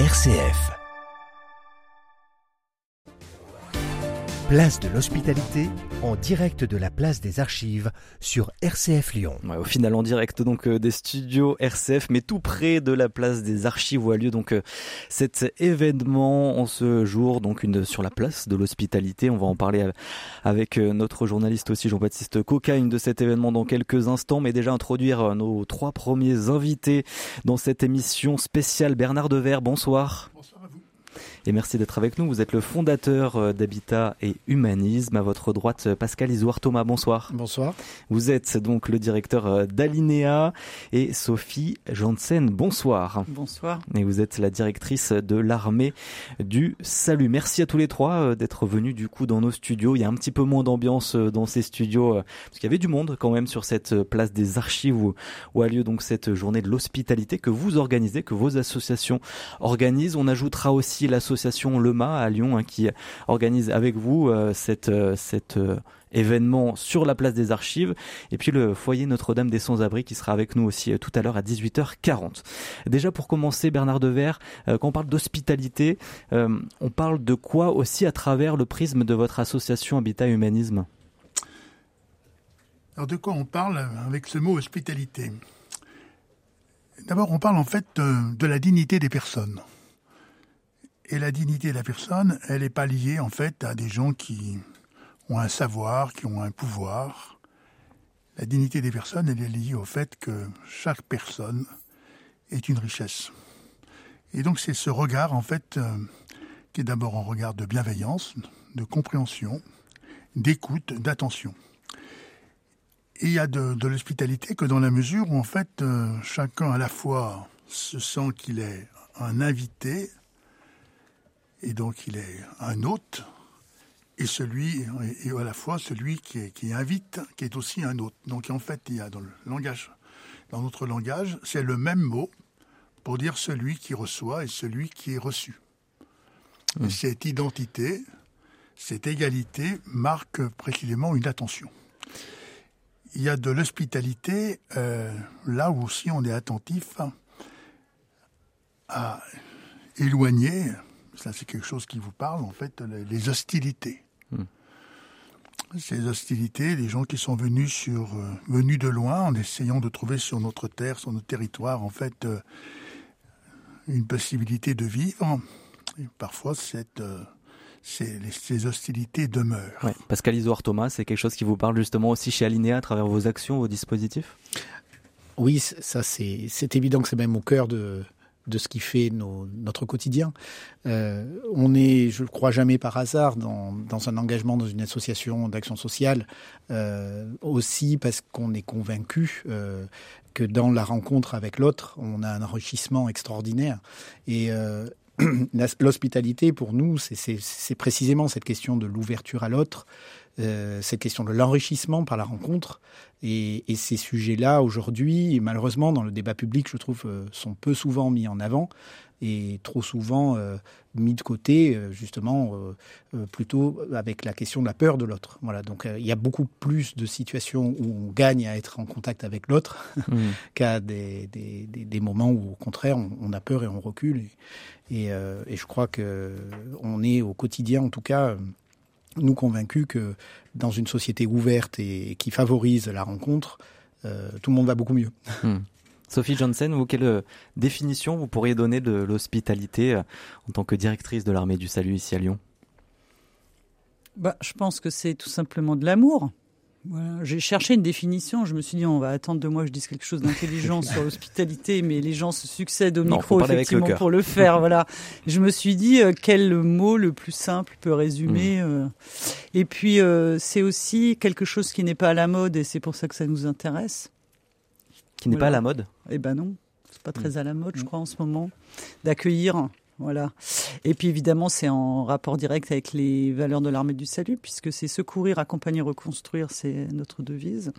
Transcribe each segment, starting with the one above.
RCF. Place de l'Hospitalité, en direct de la place des Archives sur RCF Lyon. au final, en direct donc euh, des studios RCF, mais tout près de la place des Archives où a lieu donc euh, cet événement en ce jour, donc une sur la place de l'Hospitalité. On va en parler avec euh, notre journaliste aussi Jean-Baptiste Cocagne de cet événement dans quelques instants, mais déjà introduire nos trois premiers invités dans cette émission spéciale. Bernard Dever, bonsoir. Et merci d'être avec nous. Vous êtes le fondateur euh, d'Habitat et Humanisme. À votre droite, euh, Pascal Isouard Thomas, bonsoir. Bonsoir. Vous êtes donc le directeur euh, d'Alinea et Sophie Janssen, bonsoir. Bonsoir. Et vous êtes la directrice de l'armée du salut. Merci à tous les trois d'être venus du coup dans nos studios. Il y a un petit peu moins d'ambiance dans ces studios parce qu'il y avait du monde quand même sur cette place des archives où, où a lieu donc cette journée de l'hospitalité que vous organisez, que vos associations organisent. On ajoutera aussi l'association l'association Lema à Lyon hein, qui organise avec vous euh, cette, euh, cet euh, événement sur la place des archives et puis le foyer Notre-Dame des Sans-Abris qui sera avec nous aussi tout à l'heure à 18h40. Déjà pour commencer Bernard Dever, quand on parle d'hospitalité, on parle de quoi aussi à travers le prisme de votre association Habitat Humanisme? Alors de quoi on parle avec ce mot hospitalité? D'abord on parle en fait de la dignité des personnes. Et la dignité de la personne, elle n'est pas liée en fait à des gens qui ont un savoir, qui ont un pouvoir. La dignité des personnes, elle est liée au fait que chaque personne est une richesse. Et donc c'est ce regard en fait euh, qui est d'abord un regard de bienveillance, de compréhension, d'écoute, d'attention. Et il y a de, l'hospitalité que dans la mesure où en fait euh, chacun à la fois se sent qu'il est un invité, et donc il est un hôte, et celui, et à la fois celui qui, qui invite, qui est aussi un hôte. Donc en fait, il y a dans le langage, dans notre langage, c'est le même mot pour dire celui qui reçoit et celui qui est reçu. Mmh. cette identité, cette égalité marque précisément une attention. Il y a de l'hospitalité euh, là où aussi on est attentif à éloigner ça c'est quelque chose qui vous parle, en fait, les hostilités. Hmm. Ces hostilités, les gens qui sont venus sur, euh, venus de loin, en essayant de trouver sur notre terre, sur notre territoire, en fait, euh, une possibilité de vivre. Et parfois, cette, euh, ces, hostilités demeurent. Ouais. Pascal Isoard Thomas, c'est quelque chose qui vous parle justement aussi chez Alinea à travers vos actions, vos dispositifs? Oui, ça c'est évident que c'est même au cœur de, de ce qui fait notre quotidien. Euh, on est, je ne crois jamais par hasard, dans, un engagement dans une association d'action sociale, euh, aussi parce qu'on est convaincu euh, que dans la rencontre avec l'autre, on a un enrichissement extraordinaire. Et l'hospitalité, pour nous, c'est précisément cette question de l'ouverture à l'autre, cette question de l'enrichissement par la rencontre, et, et ces sujets-là, aujourd'hui, malheureusement, dans le débat public, je trouve, euh, sont peu souvent mis en avant et trop souvent euh, mis de côté, euh, justement, plutôt avec la question de la peur de l'autre. Voilà, donc il y a beaucoup plus de situations où on gagne à être en contact avec l'autre mmh. qu'à des, des, des, moments où, au contraire, on, a peur et on recule. Et, et, et je crois que on est au quotidien, en tout cas, nous convaincus que dans une société ouverte et qui favorise la rencontre, euh, tout le monde va beaucoup mieux. Hmm. Sophie Johnson, vous, quelle euh, définition vous pourriez donner de l'hospitalité euh, en tant que directrice de l'armée du salut ici à Lyon? Bah, Je pense que c'est tout simplement de l'amour. J'ai cherché une définition. Je me suis dit, on va attendre de moi que je dise quelque chose d'intelligent sur l'hospitalité, mais les gens se succèdent au micro effectivement pour le faire. voilà. Je me suis dit, euh, quel mot le plus simple peut résumer. Mm. Euh. Et puis, euh, c'est aussi quelque chose qui n'est pas à la mode, et c'est pour ça que ça nous intéresse. Qui n'est pas à la mode Eh ben non, c'est pas très mm. à la mode, je mm. crois, en ce moment, d'accueillir voilà. Et puis évidemment, c'est en rapport direct avec les valeurs de l'armée du salut, puisque c'est secourir, accompagner, reconstruire, c'est notre devise.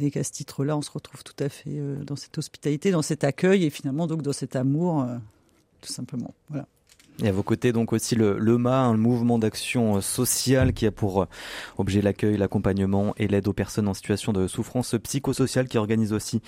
Et qu'à ce titre-là, on se retrouve tout à fait euh, dans cette hospitalité, dans cet accueil et finalement donc dans cet amour, euh, tout simplement. Voilà. Et à vos côtés, donc aussi le, le MA, un mouvement d'action sociale qui a pour objet l'accueil, l'accompagnement et l'aide aux personnes en situation de souffrance psychosociale qui organise aussi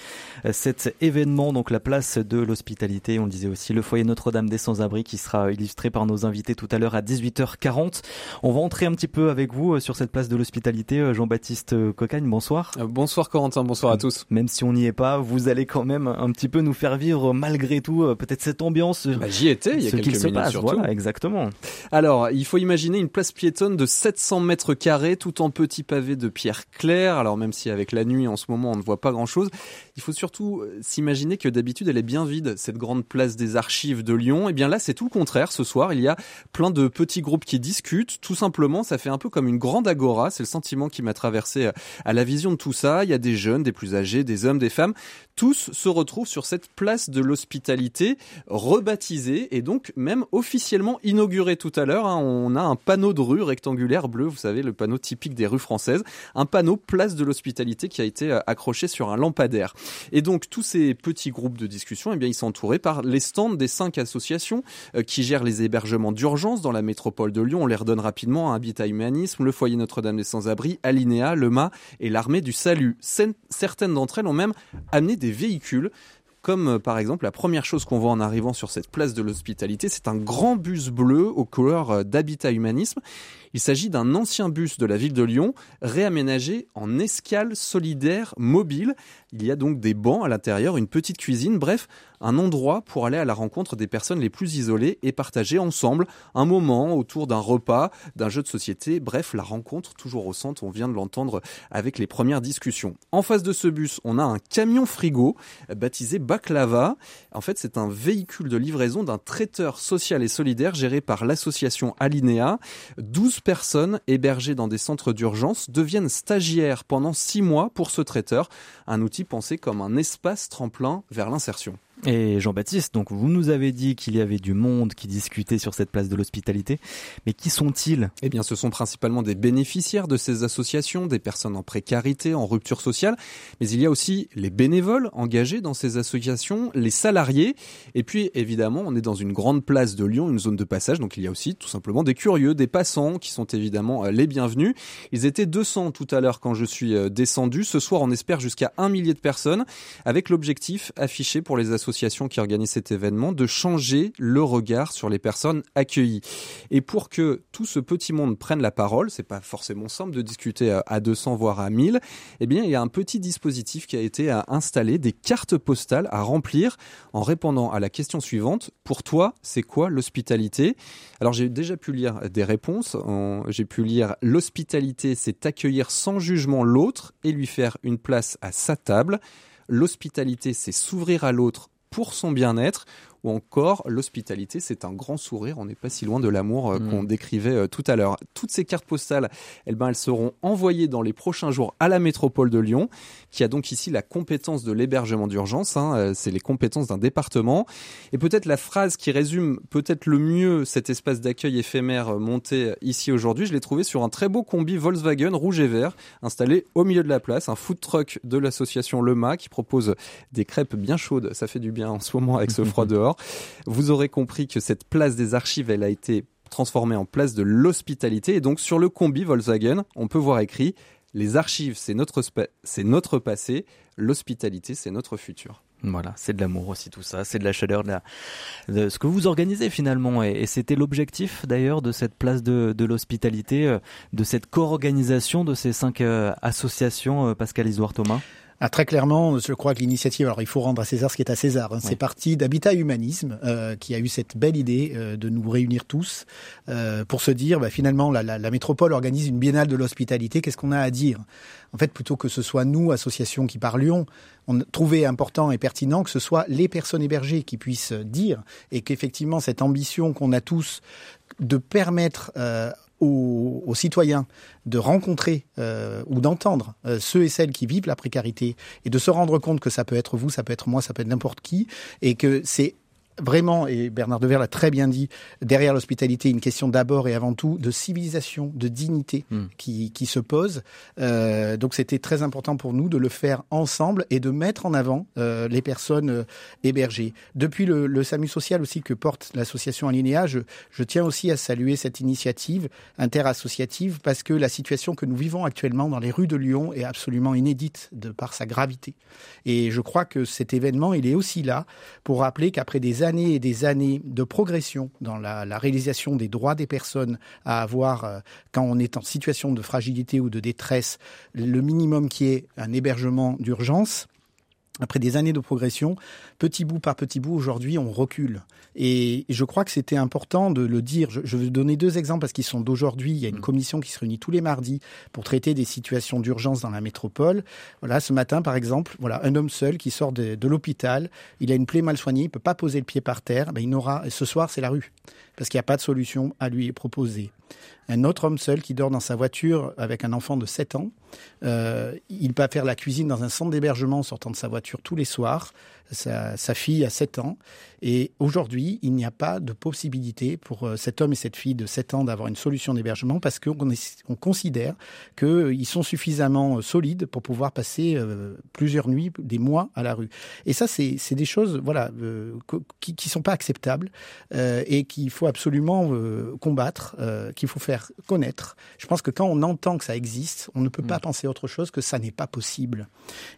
cet événement, donc la place de l'hospitalité. On disait aussi le foyer Notre-Dame des Sans-Abri qui sera illustré par nos invités tout à l'heure à 18h40. On va entrer un petit peu avec vous sur cette place de l'hospitalité. Jean-Baptiste Cocagne, bonsoir. Bonsoir Corentin, bonsoir à tous. Même si on n'y est pas, vous allez quand même un petit peu nous faire vivre malgré tout peut-être cette ambiance. Bah, J'y étais il y a quelques minutes Voilà, exactement. Alors, il faut imaginer une place piétonne de 700 mètres carrés, tout en petits pavés de pierre claire. Alors, même si avec la nuit, en ce moment, on ne voit pas grand-chose, il faut surtout euh, s'imaginer que d'habitude, elle est bien vide, cette grande place des archives de Lyon. Et eh bien là, c'est tout le contraire. Ce soir, il y a plein de petits groupes qui discutent. Tout simplement, ça fait un peu comme une grande agora. C'est le sentiment qui m'a traversé euh, à la vision de tout ça. Il y a des jeunes, des plus âgés, des hommes, des femmes. Tous se retrouvent sur cette place de l'hospitalité rebaptisée et donc même officiellement inaugurée tout à l'heure. Hein. On a un panneau de rue rectangulaire bleu, vous savez, le panneau typique des rues françaises. Un panneau place de l'hospitalité qui a été euh, accroché sur un lampadaire. Et donc tous ces petits groupes de discussion, eh bien, ils sont entourés par les stands des cinq associations euh, qui gèrent les hébergements d'urgence dans la métropole de Lyon. On les redonne rapidement Habitat Humanisme, le Foyer Notre-Dame des Sans-Abri, Alinéa, le MA et l'Armée du Salut. Certaines d'entre elles ont même amené des véhicules comme euh, par exemple la première chose qu'on voit en arrivant sur cette place de l'hospitalité, c'est un grand bus bleu aux couleurs euh, d'Habitat Humanisme. Il s'agit d'un ancien bus de la ville de Lyon réaménagé en escale solidaire mobile. Il y a donc des bancs à l'intérieur, une petite cuisine, bref, un endroit pour aller à la rencontre des personnes les plus isolées et partager ensemble un moment autour d'un repas, d'un jeu de société, bref, la rencontre toujours au centre, on vient de l'entendre avec les premières discussions. En face de ce bus, on a un camion frigo baptisé Baklava. En fait, c'est un véhicule de livraison d'un traiteur social et solidaire géré par l'association Alinea. 12 personnes hébergées dans des centres d'urgence deviennent stagiaires pendant 6 mois pour ce traiteur, un outil pensé comme un espace tremplin vers l'insertion. Et Jean-Baptiste, donc vous nous avez dit qu'il y avait du monde qui discutait sur cette place de l'hospitalité, mais qui sont-ils? Eh bien, ce sont principalement des bénéficiaires de ces associations, des personnes en précarité, en rupture sociale, mais il y a aussi les bénévoles engagés dans ces associations, les salariés, et puis évidemment, on est dans une grande place de Lyon, une zone de passage, donc il y a aussi tout simplement des curieux, des passants qui sont évidemment euh, les bienvenus. Ils étaient 200 tout à l'heure quand je suis euh, descendu. Ce soir, on espère jusqu'à un millier de personnes, avec l'objectif affiché pour les associations qui organise cet événement de changer le regard sur les personnes accueillies. Et pour que tout ce petit monde prenne la parole, c'est pas forcément simple de discuter à 200 voire à 1000, eh bien il y a un petit dispositif qui a été installé, des cartes postales à remplir en répondant à la question suivante pour toi, c'est quoi l'hospitalité? Alors j'ai déjà pu lire des réponses, j'ai pu lire l'hospitalité, c'est accueillir sans jugement l'autre et lui faire une place à sa table. L'hospitalité, c'est s'ouvrir à l'autre pour son bien-être ou encore l'hospitalité, c'est un grand sourire. On n'est pas si loin de l'amour euh, qu'on mm. décrivait euh, tout à l'heure. Toutes ces cartes postales, eh ben, elles seront envoyées dans les prochains jours à la métropole de Lyon, qui a donc ici la compétence de l'hébergement d'urgence. Hein. Euh, c'est les compétences d'un département. Et peut-être la phrase qui résume peut-être le mieux cet espace d'accueil éphémère monté ici aujourd'hui, je l'ai trouvé sur un très beau combi Volkswagen rouge et vert installé au milieu de la place, un food truck de l'association Lema qui propose des crêpes bien chaudes. Ça fait du bien en ce moment avec ce froid dehors. Vous aurez compris que cette place des archives, elle a été transformée en place de l'hospitalité. Et donc sur le combi Volkswagen, on peut voir écrit les archives, c'est notre, c'est notre passé, l'hospitalité, c'est notre futur. Voilà, c'est de l'amour aussi tout ça, c'est de la chaleur, de, ce que vous organisez finalement. Et, c'était l'objectif d'ailleurs de cette place de, l'hospitalité, euh, de cette co-organisation de ces cinq euh, associations, euh, Pascal Isoire Thomas. Ah, très clairement, je crois que l'initiative, alors il faut rendre à César ce qui est à César, hein, c'est parti d'Habitat Humanisme euh, qui a eu cette belle idée euh, de nous réunir tous euh, pour se dire, bah, finalement, la, la, la, métropole organise une biennale de l'hospitalité, qu'est-ce qu'on a à dire? En fait, plutôt que ce soit nous, associations qui parlions, on trouvait important et pertinent que ce soit les personnes hébergées qui puissent dire et qu'effectivement cette ambition qu'on a tous de permettre aux, citoyens de rencontrer euh, ou d'entendre euh, ceux et celles qui vivent la précarité et de se rendre compte que ça peut être vous, ça peut être moi, ça peut être n'importe qui, et que c'est vraiment, et Bernard Devers l'a très bien dit, derrière l'hospitalité, une question d'abord et avant tout de civilisation, de dignité hmm. qui, qui, se pose. Euh, donc c'était très important pour nous de le faire ensemble et de mettre en avant euh, les personnes euh, hébergées. Depuis le, le, SAMU social aussi que porte l'association Alinéa, je, je tiens aussi à saluer cette initiative interassociative parce que la situation que nous vivons actuellement dans les rues de Lyon est absolument inédite de par sa gravité. Et je crois que cet événement, il est aussi là pour rappeler qu'après des années et des années de progression dans la, réalisation des droits des personnes à avoir, euh, quand on est en situation de fragilité ou de détresse, le minimum qui est un hébergement d'urgence, après des années de progression, petit bout par petit bout, aujourd'hui, on recule. Et je crois que c'était important de le dire. Je, vais donner deux exemples parce qu'ils sont d'aujourd'hui. Il y a une mm. commission qui se réunit tous les mardis pour traiter des situations d'urgence dans la métropole. Voilà, ce matin, par exemple, voilà, un homme seul qui sort de, l'hôpital, il a une plaie mal soignée, il peut pas poser le pied par terre. Ben, il n'aura, ce soir, c'est la rue parce qu'il n'y a pas de solution à lui proposer. Un autre homme seul qui dort dans sa voiture avec un enfant de 7 ans, euh, il peut faire la cuisine dans un centre d'hébergement en sortant de sa voiture tous les soirs sa, fille a 7 ans. Et aujourd'hui, il n'y a pas de possibilité pour euh, cet homme et cette fille de 7 ans d'avoir une solution d'hébergement parce qu'on on considère qu'ils sont suffisamment euh, solides pour pouvoir passer plusieurs nuits, des mois à la rue. Et ça, c'est des choses voilà, qui ne sont pas acceptables et qu'il faut absolument combattre, qu'il faut faire connaître. Je pense que quand on entend que ça existe, on ne peut pas mm. penser autre chose que ça n'est pas possible.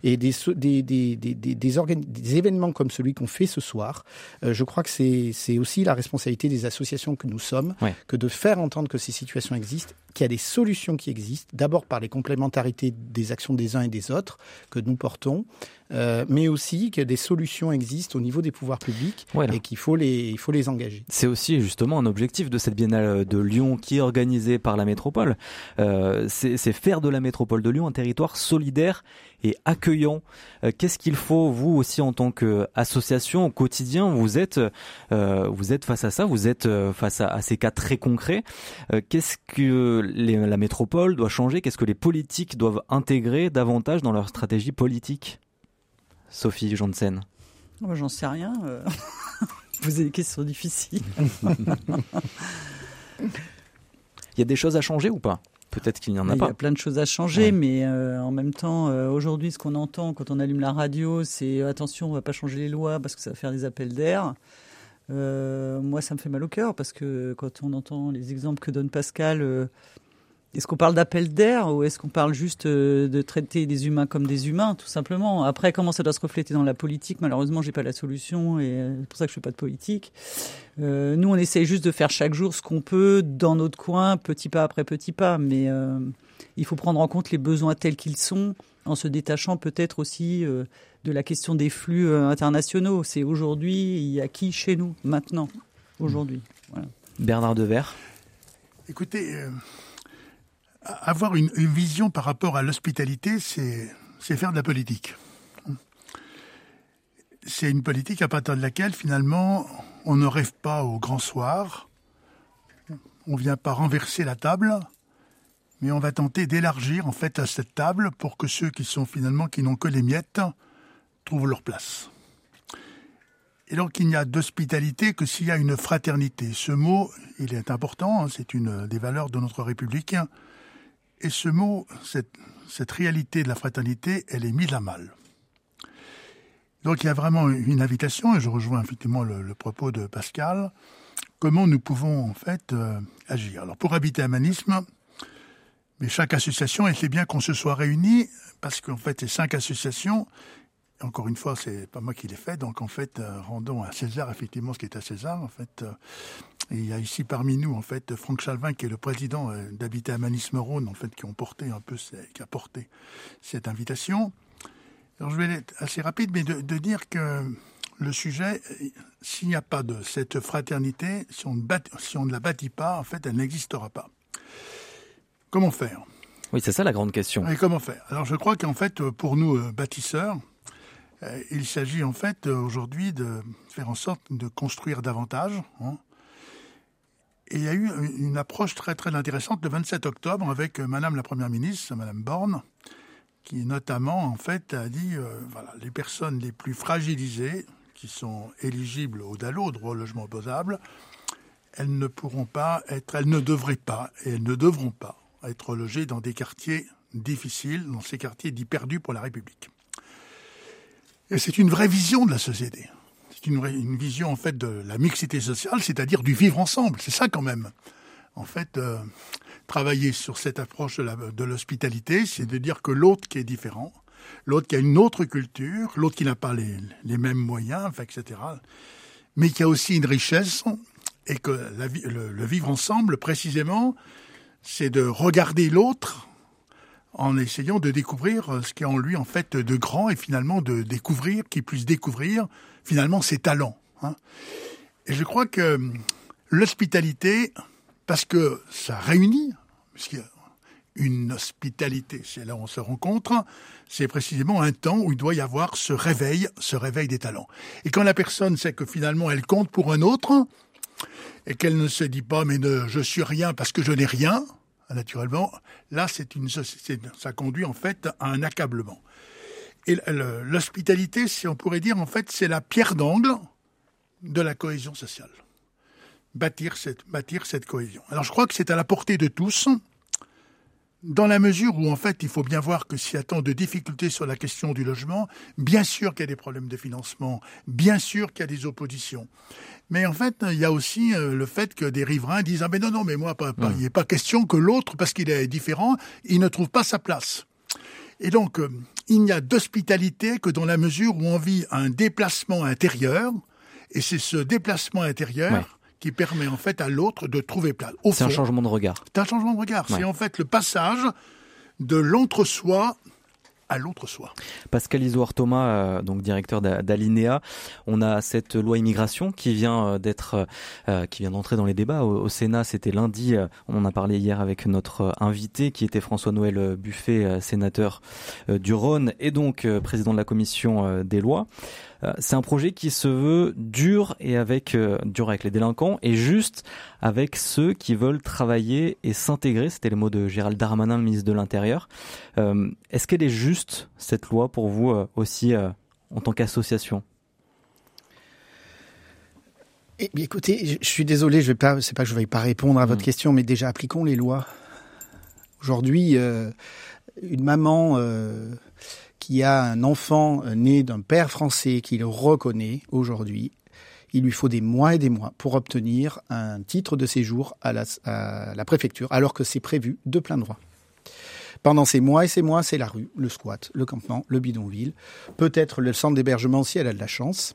Et des, des, des, des, des, événements comme celui qu'on fait ce soir, euh, je crois que c'est aussi la responsabilité des associations que nous sommes, que de faire entendre que ces situations existent, qu'il y a des solutions qui existent, d'abord par les complémentarités des actions des uns et des autres que nous portons, euh, mais aussi que des solutions existent au niveau des pouvoirs publics et qu'il faut les, il faut les engager. C'est aussi justement un objectif de cette biennale de Lyon qui est organisée par la métropole. Euh, c'est faire de la métropole de Lyon un territoire solidaire et accueillant. Euh, qu'est-ce qu'il faut, vous aussi, en tant qu'association, au quotidien, vous êtes, vous êtes face à ça, vous êtes face à, à ces cas très concrets. Qu'est-ce que les, la métropole doit changer Qu'est-ce que les politiques doivent intégrer davantage dans leur stratégie politique? Sophie Janssen Moi, j'en sais rien. Euh. Vous avez des questions difficiles. Il y a des choses à changer ou pas? Peut-être qu'il n'y en a pas. Il y a plein de choses à changer, mais euh, en même temps, euh, aujourd'hui, ce qu'on entend quand on allume la radio, c'est attention, on va pas changer les lois parce que ça va faire des appels d'air. Moi, ça me fait mal au cœur parce que quand on entend les exemples que donne Pascal est-ce qu'on parle d'appel d'air ou est-ce qu'on parle juste euh, de traiter des humains comme des humains, tout simplement? Après, comment ça doit se refléter dans la politique? Malheureusement, j'ai pas la solution et euh, c'est pour ça que je fais pas de politique. Euh, nous, on essaye juste de faire chaque jour ce qu'on peut dans notre coin, petit pas après petit pas, mais il faut prendre en compte les besoins tels qu'ils sont, en se détachant peut-être aussi de la question des flux internationaux. C'est aujourd'hui, il y a qui chez nous, maintenant, aujourd'hui? Voilà. Bernard Devers. Écoutez avoir une, vision par rapport à l'hospitalité, c'est faire de la politique. C'est une politique à partir de laquelle, finalement, on ne rêve pas au grand soir, on ne vient pas renverser la table, mais on va tenter d'élargir en fait cette table pour que ceux qui sont finalement qui n'ont que les miettes trouvent leur place. Et donc il n'y a d'hospitalité que s'il y a une fraternité. Ce mot, il est important, hein, c'est une des valeurs de notre République. Et ce mot, cette, réalité de la fraternité, elle est mise à mal. Donc il y a vraiment une invitation, et je rejoins effectivement le, propos de Pascal, comment nous pouvons en fait euh, agir? Alors pour habiter Manisme, mais chaque association, et c'est bien qu'on se soit réunis, parce qu'en fait ces cinq associations, encore une fois, c'est pas moi qui l'ai fait, donc en fait, euh, rendons à César effectivement ce qui est à César. En fait, euh, il y a ici parmi nous en fait Franck Chalvin qui est le président euh, d'Habitat Manisme Rhône, en fait, qui ont porté un peu, qui a porté cette invitation. Je vais être assez rapide, mais de, dire que le sujet, s'il n'y a pas de cette fraternité, si on, ne si on ne la bâtit pas, en fait, elle n'existera pas. Comment faire? Oui, c'est ça la grande question. Et comment faire? Alors je crois qu'en fait, pour nous bâtisseurs, euh, il s'agit en fait aujourd'hui de faire en sorte de construire davantage. Hein. Et il y a eu une approche très très intéressante le 27 octobre avec Madame la Première ministre, Madame Borne, qui notamment en fait a dit euh, voilà les personnes les plus fragilisées, qui sont éligibles au DALO, droit au logement opposable, elles ne pourront pas être, elles ne devraient pas et elles ne devront pas être logées dans des quartiers difficiles, dans ces quartiers dits perdus pour la République. Et c'est une vraie vision de la société. C'est une, une, vision en fait de la mixité sociale, c'est-à-dire du vivre ensemble. C'est ça quand même. En fait, euh, travailler sur cette approche de l'hospitalité, c'est de dire que l'autre qui est différent, l'autre qui a une autre culture, l'autre qui n'a pas les, les, mêmes moyens, etc., mais qui a aussi une richesse, et que le vivre ensemble, précisément, c'est de regarder l'autre en essayant de découvrir ce qui est en lui en fait de grand et finalement de découvrir, qu'il puisse découvrir finalement ses talents. Hein. Et je crois que l'hospitalité, parce que ça réunit, puisqu'il une hospitalité, c'est là où on se rencontre, c'est précisément un temps où il doit y avoir ce réveil, ce réveil des talents. Et quand la personne sait que finalement elle compte pour un autre, et qu'elle ne se dit pas mais ne, je suis rien parce que je n'ai rien, naturellement, là c'est une ça conduit en fait à un accablement. Et l'hospitalité, si on pourrait dire en fait, c'est la pierre d'angle de la cohésion sociale. Bâtir cette, bâtir cette cohésion. Alors je crois que c'est à la portée de tous, dans la mesure où en fait il faut bien voir que s'il y a tant de difficultés sur la question du logement, bien sûr qu'il y a des problèmes de financement, bien sûr qu'il y a des oppositions. Mais en fait, il y a aussi euh, le fait que des riverains disent ah mais non non mais moi pas, pas il n'est pas question que l'autre parce qu'il est différent, il ne trouve pas sa place. Et donc euh, il n'y a d'hospitalité que dans la mesure où on vit un déplacement intérieur et c'est ce déplacement intérieur ouais qui permet en fait à l'autre de trouver place. C'est un changement de regard. C'est un changement de regard. Ouais. C'est en fait le passage de l'entre-soi à l'autre soi. Pascal Isoard Thomas, euh, donc directeur d'Alinea, on a cette loi immigration qui vient euh, d'être, euh, qui vient d'entrer dans les débats au, au Sénat. C'était lundi. Euh, on en a parlé hier avec notre invité qui était François-Noël Buffet, sénateur du Rhône et donc président de la commission des lois. C'est un projet qui se veut dur et avec dur avec les délinquants et juste avec ceux qui veulent travailler et s'intégrer. C'était les mots de Gérald Darmanin, le ministre de l'Intérieur. Euh, Est-ce qu'elle est juste cette loi pour vous euh, aussi euh, en tant qu'association? Eh bien, écoutez, je, je suis désolé, je vais pas, c'est pas que je vais pas répondre à votre mmh. question, mais déjà appliquons les lois. Aujourd'hui, euh, une maman euh, qui a un enfant né d'un père français qui le reconnaît aujourd'hui, il lui faut des mois et des mois pour obtenir un titre de séjour à la, préfecture, alors que c'est prévu de plein droit. Pendant ces mois et ces mois, c'est la rue, le squat, le campement, le bidonville, peut-être le centre d'hébergement si elle a de la chance.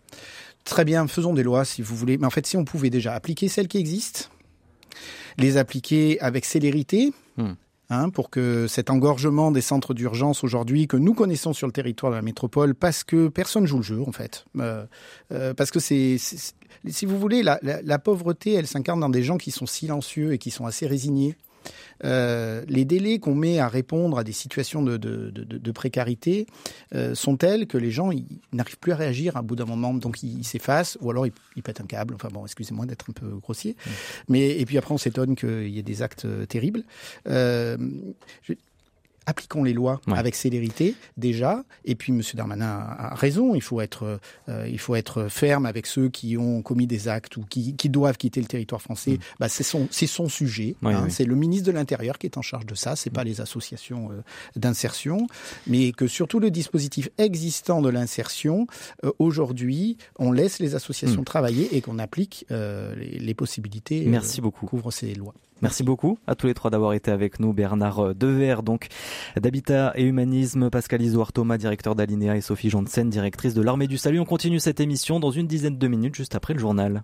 Très bien, faisons des lois si vous voulez. Mais en fait, si on pouvait déjà appliquer celles qui existent, les appliquer avec célérité, hmm. Hein, pour que cet engorgement des centres d'urgence aujourd'hui que nous connaissons sur le territoire de la métropole, parce que personne joue le jeu en fait, euh, euh, parce que c'est, si vous voulez, la, pauvreté, elle s'incarne dans des gens qui sont silencieux et qui sont assez résignés. Euh, les délais qu'on met à répondre à des situations de, de, de, de précarité euh, sont tels que les gens n'arrivent plus à réagir à bout d'un moment, donc ils s'effacent ou alors ils, ils, pètent un câble. Enfin bon, excusez-moi d'être un peu grossier, mmh. mais et puis après on s'étonne qu'il y ait des actes euh, terribles. Euh, je, appliquons les lois ouais. avec célérité déjà. Et puis M. Darmanin a, raison. Il faut être, euh, il faut être ferme avec ceux qui ont commis des actes ou qui, qui doivent quitter le territoire français. Mmh. Bah, c'est son, c'est son sujet. Hein. oui. C'est le ministre de l'Intérieur qui est en charge de ça. C'est mmh. pas les associations euh, d'insertion, mais que surtout le dispositif existant de l'insertion euh, aujourd'hui, on laisse les associations mmh. travailler et qu'on applique euh, les, les, possibilités. Merci beaucoup. Couvre ces lois. Merci beaucoup à tous les trois d'avoir été avec nous. Bernard Dever, donc d'Habitat et Humanisme, Pascal Isoard Thomas, directeur d'Alinea et Sophie Janssen, directrice de l'Armée du Salut. On continue cette émission dans une dizaine de minutes juste après le journal.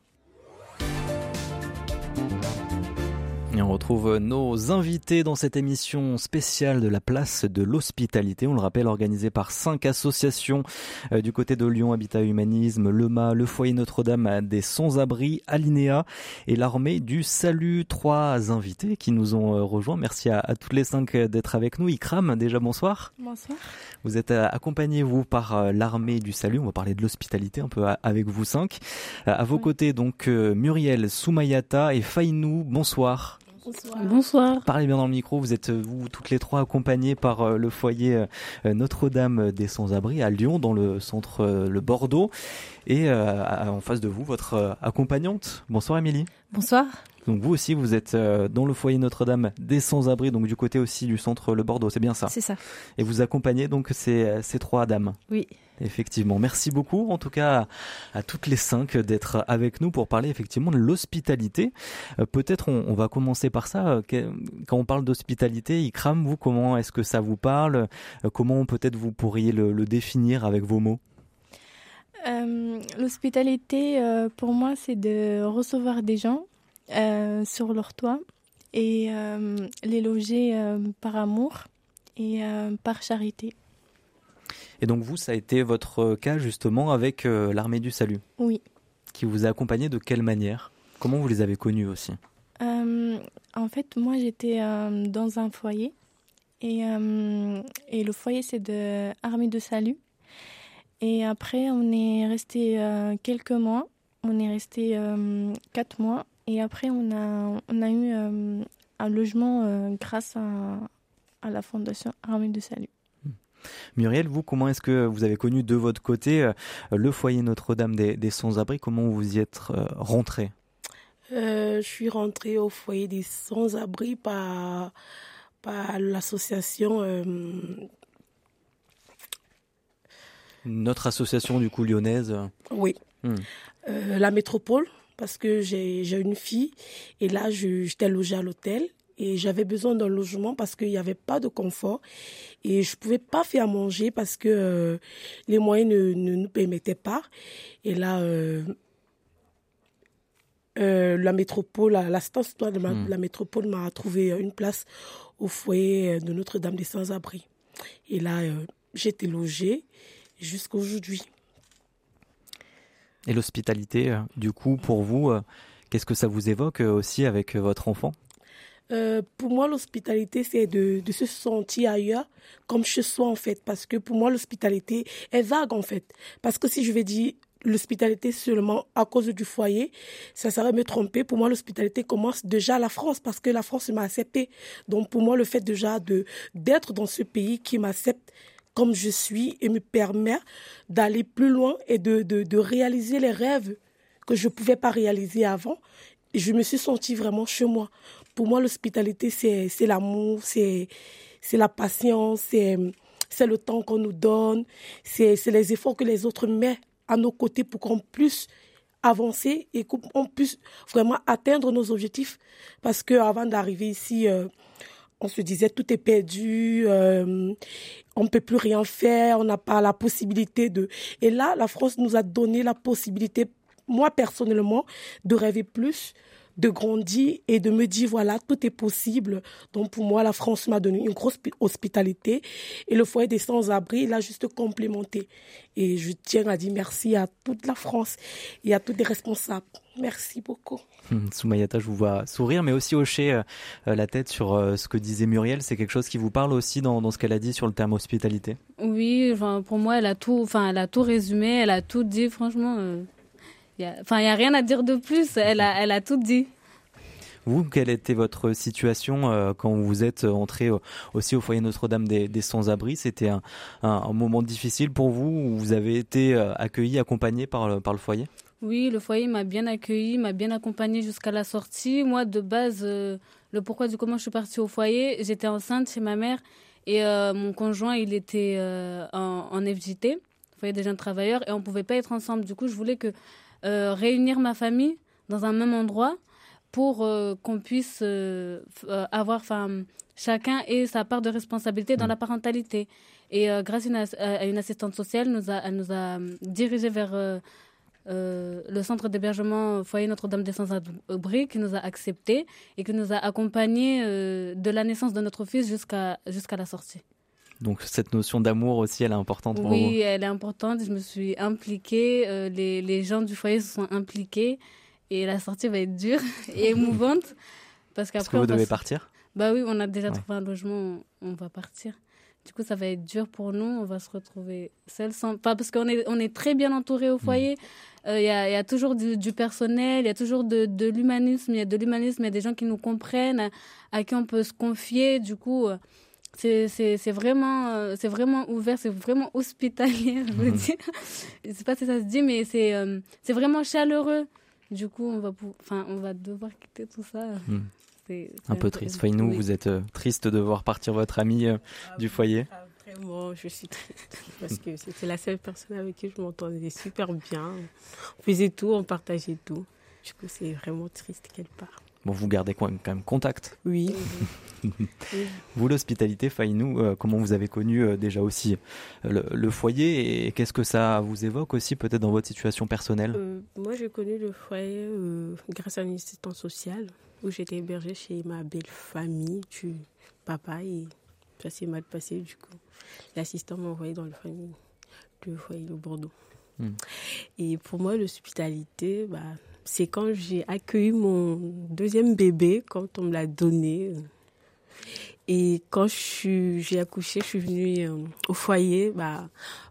Et on retrouve nos invités dans cette émission spéciale de la place de l'hospitalité. On le rappelle, organisée par cinq associations euh, du côté de Lyon, Habitat Humanisme, Le Mât, le Foyer Notre-Dame des Sans-Abris, Alinéa et l'Armée du Salut. Trois invités qui nous ont euh, rejoints. Merci à, à toutes les cinq d'être avec nous. Ikram, déjà bonsoir. Bonsoir. Vous êtes euh, accompagné, vous, par l'Armée du Salut. On va parler de l'hospitalité un peu avec vous cinq. À vos côtés, donc, Muriel Soumayata et Fainou. Bonsoir. Bonsoir. Bonsoir. Parlez bien dans le micro. Vous êtes vous toutes les trois accompagnées par le foyer Notre-Dame des Sans-Abri à Lyon, dans le centre le Bordeaux, et en face de vous votre accompagnante. Bonsoir Émilie. Bonsoir. Donc vous aussi, vous êtes euh, dans le foyer Notre-Dame des sans-abri, donc du côté aussi du centre Le Bordeaux, c'est bien ça? C'est ça. Et vous accompagnez donc ces, euh, ces trois dames? Oui. Effectivement. Merci beaucoup, en tout cas, à, toutes les cinq d'être avec nous pour parler effectivement de l'hospitalité. Euh, peut-être on, va commencer par ça. Quand on parle d'hospitalité, Ikram, vous, comment est-ce que ça vous parle? Comment peut-être vous pourriez le, définir avec vos mots? L'hospitalité, pour moi, c'est de recevoir des gens euh, sur leur toit et euh, les loger euh, par amour et par charité. Et donc vous, ça a été votre cas justement avec l'armée du salut Oui. Qui vous a accompagné de quelle manière? Comment vous les avez connus aussi? En fait, moi j'étais dans un foyer et, et le foyer c'est de armée de salut. Et après, on est resté quelques mois. On est resté quatre mois et après, on a, on a eu euh, un logement euh, grâce à, à, la Fondation Armée de Salut. Hmm. Muriel, vous, comment est-ce que vous avez connu de votre côté euh, le foyer Notre-Dame des, des Sans-Abri? Comment vous y êtes rentrée? Je suis rentrée au foyer des Sans-Abri par, par l'association. Notre association du coup lyonnaise Oui. Hmm. la métropole parce que j'ai une fille et là j'étais logée à l'hôtel et j'avais besoin d'un logement parce qu'il n'y avait pas de confort et je pouvais pas faire manger parce que euh, les moyens ne, nous permettaient pas. Et là euh, euh, la métropole l'assistance de hmm. la métropole m'a trouvé une place au foyer de Notre-Dame des Sans-Abri. Et là j'étais logée jusqu'à aujourd'hui et l'hospitalité, euh, du coup, pour vous, euh, qu'est-ce que ça vous évoque euh, aussi avec votre enfant? Pour moi, l'hospitalité, c'est de, se sentir ailleurs, comme chez soi, en fait. Parce que pour moi, l'hospitalité est vague, en fait. Parce que si je vais dire l'hospitalité seulement à cause du foyer, ça serait me tromper. Pour moi, l'hospitalité commence déjà à la France, parce que la France m'a accepté. Donc, pour moi, le fait déjà de d'être dans ce pays qui m'accepte, comme je suis et me permet d'aller plus loin et de, de, de, réaliser les rêves que je ne pouvais pas réaliser avant. je me suis sentie vraiment chez moi. Pour moi, l'hospitalité, c'est, l'amour, c'est, la patience, c'est, le temps qu'on nous donne, c'est, c'est les efforts que les autres mettent à nos côtés pour qu'on puisse avancer et qu'on puisse vraiment atteindre nos objectifs. Parce que avant d'arriver ici, euh, on se disait tout est perdu, euh, on ne peut plus rien faire, on n'a pas la possibilité de... Et là, la France nous a donné la possibilité, moi personnellement, de rêver plus, de grandir et de me dire voilà tout est possible. Donc pour moi la France m'a donné une grosse hospitalité et le foyer des sans-abri l'a juste complémenté. Et je tiens à dire merci à toute la France et à tous les responsables merci beaucoup. Hum, Soumayata je vous vois sourire mais aussi hocher euh, euh, la tête sur euh, ce que disait Muriel. C'est quelque chose qui vous parle aussi dans, dans ce qu'elle a dit sur le terme hospitalité? Oui enfin, pour moi elle a tout enfin elle a tout résumé elle a tout dit franchement Enfin, il n'y a rien à dire de plus. Elle a, elle a tout dit. Vous, quelle était votre situation euh, quand vous êtes entré aussi au foyer Notre-Dame des, Sans-Abri? C'était un, un, moment difficile pour vous où vous avez été euh, accueilli, accompagné par le, par le foyer? Oui, le foyer m'a bien accueilli, m'a bien accompagné jusqu'à la sortie. Moi, de base, euh, le pourquoi du comment je suis partie au foyer, j'étais enceinte chez ma mère et mon conjoint, il était en, en FJT, foyer des jeunes travailleurs, et on ne pouvait pas être ensemble. Du coup, je voulais que euh, réunir ma famille dans un même endroit pour euh, qu'on puisse euh, avoir, enfin, chacun ait sa part de responsabilité dans mm. la parentalité. Et grâce à une, assistante sociale, nous a, elle nous a dirigé vers le centre d'hébergement Foyer Notre-Dame des Sans-Abri qui nous a acceptés et qui nous a accompagnés de la naissance de notre fils jusqu'à jusqu'à la sortie. Donc cette notion d'amour aussi, elle est importante pour vous? Oui, elle est importante. Je me suis impliquée. Euh, les, les, gens du foyer se sont impliqués. Et la sortie va être dure et émouvante. Parce qu'après. que vous devez partir? Bah oui, on a déjà trouvé un logement. On va partir. Du coup, ça va être dur pour nous. On va se retrouver seuls sans. Pas parce qu'on est, on est très bien entouré au foyer. Il y, a, y, a, toujours du, du personnel, il y a toujours de, de l'humanisme. Il y a de l'humanisme, il y a des gens qui nous comprennent, à, à qui on peut se confier. Du coup, c'est vraiment, c'est vraiment ouvert, c'est vraiment hospitalier, je veux dire. Je sais pas si ça se dit, mais c'est c'est vraiment chaleureux. Du coup, on va, enfin, on va devoir quitter tout ça. C'est un, peu triste. Oui. vous êtes euh, triste de voir partir votre ami euh, ah, du foyer Vraiment, je suis triste parce que c'était la seule personne avec qui je m'entendais super bien. On faisait tout, on partageait tout. Du coup, c'est vraiment triste qu'elle part. Bon, vous gardez quand même, contact. Oui. vous, l'hospitalité, Fainou, euh, comment vous avez connu euh, déjà aussi le, le foyer et qu'est-ce que ça vous évoque aussi peut-être dans votre situation personnelle? Euh, Moi, j'ai connu le foyer grâce à une assistance sociale où j'étais hébergée chez ma belle famille du papa et ça s'est mal passé du coup. L'assistant m'a envoyé dans le foyer, de Bordeaux. Hmm. Et pour moi, l'hospitalité, bah, c'est quand j'ai accueilli mon deuxième bébé, quand on me l'a donné. Et quand j'ai accouché, je suis venue euh, au foyer, bah,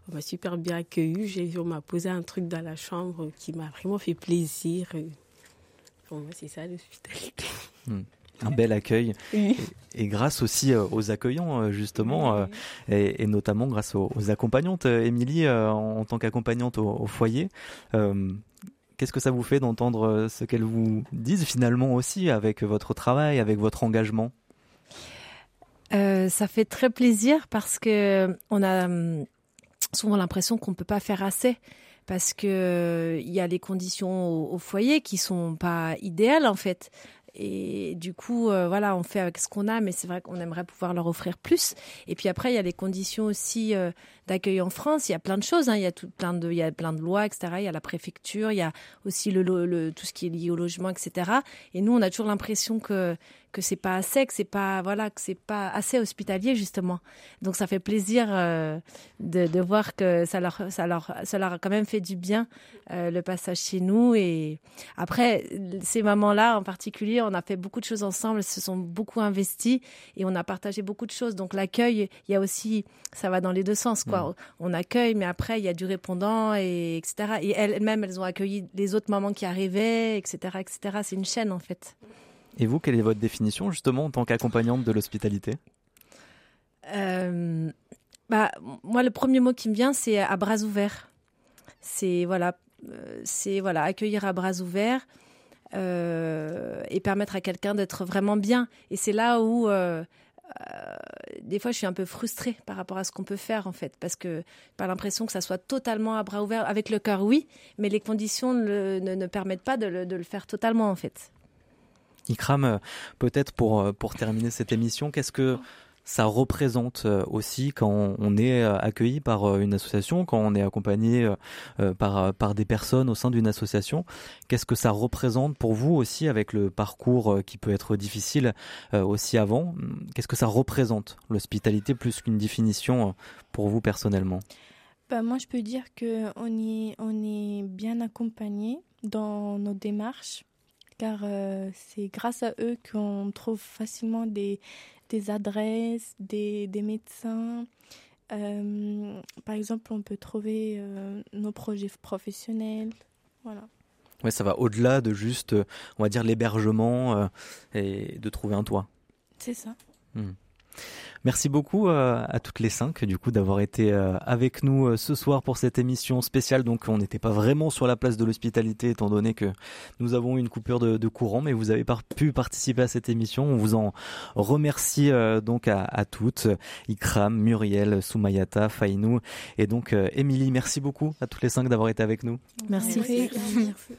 on m'a super bien accueilli. J'ai, on m'a posé un truc dans la chambre qui m'a vraiment fait plaisir. Pour moi, c'est ça l'hospitalité. Hmm. Un bel accueil. Oui. Et, et, grâce aussi euh, aux accueillants, justement, oui. euh, et, et, notamment grâce aux, aux accompagnantes. Émilie, euh, en tant qu'accompagnante au, au, foyer, Qu'est-ce que ça vous fait d'entendre ce qu'elles vous disent finalement aussi avec votre travail, avec votre engagement? Euh, Ça fait très plaisir parce que on a souvent l'impression qu'on ne peut pas faire assez parce que il y a les conditions au, foyer qui sont pas idéales en fait. Et du coup, euh, voilà, on fait avec ce qu'on a, mais c'est vrai qu'on aimerait pouvoir leur offrir plus. Et puis après, il y a les conditions aussi euh, d'accueil en France. Il y a plein de choses. Hein. Il y a tout plein de, il y a plein de lois, etc. Il y a la préfecture. Il y a aussi le tout ce qui est lié au logement, etc. Et nous, on a toujours l'impression que que c'est pas assez, que c'est pas voilà, que c'est pas assez hospitalier justement. Donc ça fait plaisir euh, de, de, voir que ça leur ça leur ça leur a quand même fait du bien euh, le passage chez nous. Et après ces moments-là en particulier, on a fait beaucoup de choses ensemble, se sont beaucoup investis et on a partagé beaucoup de choses. Donc l'accueil, il y a aussi ça va dans les deux sens quoi. Mmh. On accueille, mais après il y a du répondant et etc. Et elles-mêmes elles ont accueilli les autres mamans qui arrivaient, etc. etc. C'est une chaîne en fait. Et vous, quelle est votre définition justement en tant qu'accompagnante de l'hospitalité? Euh, bah, Moi, le premier mot qui me vient, c'est à bras ouverts. C'est voilà, euh, c'est voilà, accueillir à bras ouverts euh, et permettre à quelqu'un d'être vraiment bien. Et c'est là où des fois, je suis un peu frustrée par rapport à ce qu'on peut faire, en fait, parce que pas l'impression que ça soit totalement à bras ouverts. Avec le cœur, oui, mais les conditions ne, permettent pas de le faire totalement, en fait. Ikram, peut-être pour, pour terminer cette émission, qu'est-ce que ça représente aussi quand on est accueilli par une association, quand on est accompagné par, par des personnes au sein d'une association? Qu'est-ce que ça représente pour vous aussi avec le parcours qui peut être difficile aussi avant? Qu'est-ce que ça représente l'hospitalité plus qu'une définition pour vous personnellement? Bah, Moi, je peux dire qu'on est, on est bien accompagné dans nos démarches car euh, c'est grâce à eux qu'on trouve facilement des, des adresses, des, des médecins. Euh, par exemple, on peut trouver euh, nos projets professionnels. Voilà. Ouais, ça va au-delà de juste, on va dire, l'hébergement et de trouver un toit. C'est ça. Mmh. Merci beaucoup euh, à toutes les cinq du coup d'avoir été euh, avec nous euh, ce soir pour cette émission spéciale. Donc on n'était pas vraiment sur la place de l'hospitalité étant donné que nous avons eu une coupure de, de courant, mais vous avez par pu participer à cette émission. On vous en remercie donc à, à, toutes, Ikram, Muriel, Soumayata, Fainou et donc Émilie. Merci beaucoup à toutes les cinq d'avoir été avec nous. Merci. Merci. Merci.